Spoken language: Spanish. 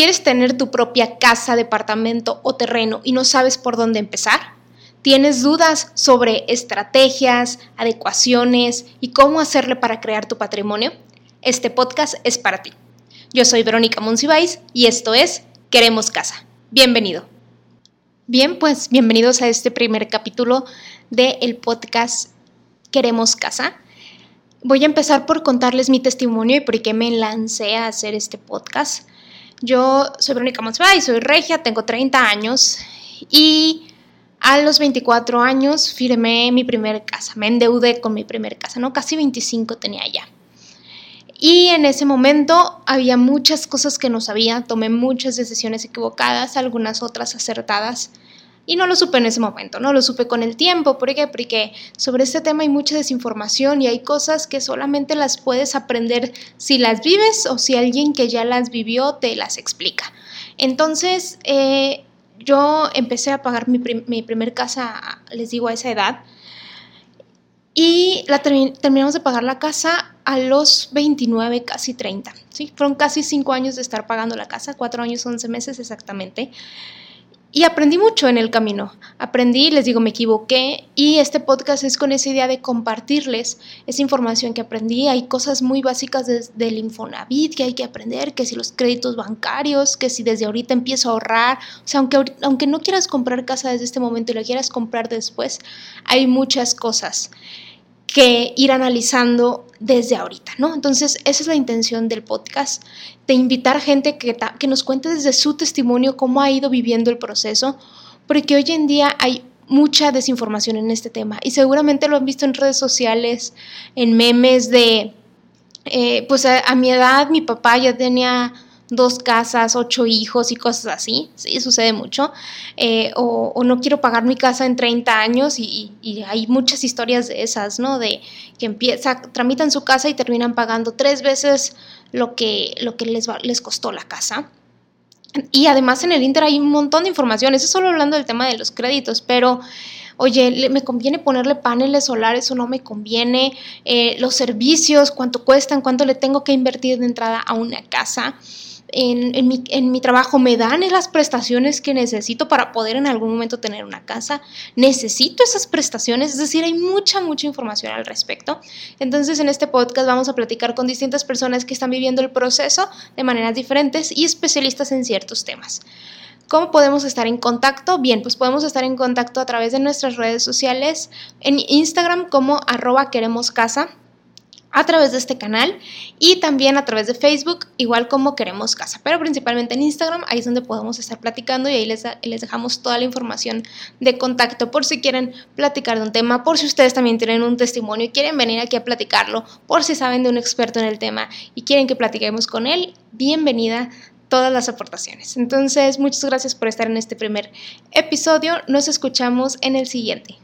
¿Quieres tener tu propia casa, departamento o terreno y no sabes por dónde empezar? ¿Tienes dudas sobre estrategias, adecuaciones y cómo hacerle para crear tu patrimonio? Este podcast es para ti. Yo soy Verónica Monsiváis y esto es Queremos Casa. Bienvenido. Bien, pues bienvenidos a este primer capítulo del podcast Queremos Casa. Voy a empezar por contarles mi testimonio y por qué me lancé a hacer este podcast. Yo soy Verónica y soy regia, tengo 30 años y a los 24 años firmé mi primer casa, me endeudé con mi primer casa, ¿no? Casi 25 tenía ya. Y en ese momento había muchas cosas que no sabía, tomé muchas decisiones equivocadas, algunas otras acertadas. Y no lo supe en ese momento, no lo supe con el tiempo. ¿Por qué? Porque sobre este tema hay mucha desinformación y hay cosas que solamente las puedes aprender si las vives o si alguien que ya las vivió te las explica. Entonces, eh, yo empecé a pagar mi, mi, primer casa, les digo, a esa edad. Y la terminamos de pagar la casa a los 29, casi 30. ¿sí? Fueron casi 5 años de estar pagando la casa, 4 años, 11 meses exactamente. Y aprendí mucho en el camino. Aprendí, les digo, me equivoqué y este podcast es con esa idea de compartirles esa información que aprendí. Hay cosas muy básicas del Infonavit que hay que aprender, que si los créditos bancarios, que si desde ahorita empiezo a ahorrar. O sea, aunque, aunque no quieras comprar casa desde este momento y la quieras comprar después, hay muchas cosas que ir analizando desde ahorita, ¿no? Entonces, esa es la intención del podcast, de invitar gente que, que nos cuente desde su testimonio cómo ha ido viviendo el proceso, porque hoy en día hay mucha desinformación en este tema y seguramente lo han visto en redes sociales, en memes de, eh, pues a mi edad mi papá ya tenía dos casas, ocho hijos y cosas así, sí, sucede mucho, eh, o, no quiero pagar mi casa en 30 años y, hay muchas historias de esas, ¿no? De que empieza, tramitan su casa y terminan pagando tres veces lo que, lo que les, les costó la casa. Y además en el Inter hay un montón de información, eso solo hablando del tema de los créditos, pero oye, ¿me conviene ponerle paneles solares o no me conviene? Eh, los servicios, cuánto cuestan, cuánto le tengo que invertir de entrada a una casa en, mi, en, mi, trabajo me dan las prestaciones que necesito para poder en algún momento tener una casa. Necesito esas prestaciones, es decir, hay mucha, mucha información al respecto. Entonces en este podcast vamos a platicar con distintas personas que están viviendo el proceso de maneras diferentes y especialistas en ciertos temas. ¿Cómo podemos estar en contacto? Bien, pues podemos estar en contacto a través de nuestras redes sociales, en Instagram como arroba queremos casa a través de este canal y también a través de Facebook, igual como queremos casa, pero principalmente en Instagram, ahí es donde podemos estar platicando y ahí les, les dejamos toda la información de contacto por si quieren platicar de un tema, por si ustedes también tienen un testimonio y quieren venir aquí a platicarlo, por si saben de un experto en el tema y quieren que platiquemos con él, bienvenida todas las aportaciones. Entonces, muchas gracias por estar en este primer episodio, nos escuchamos en el siguiente.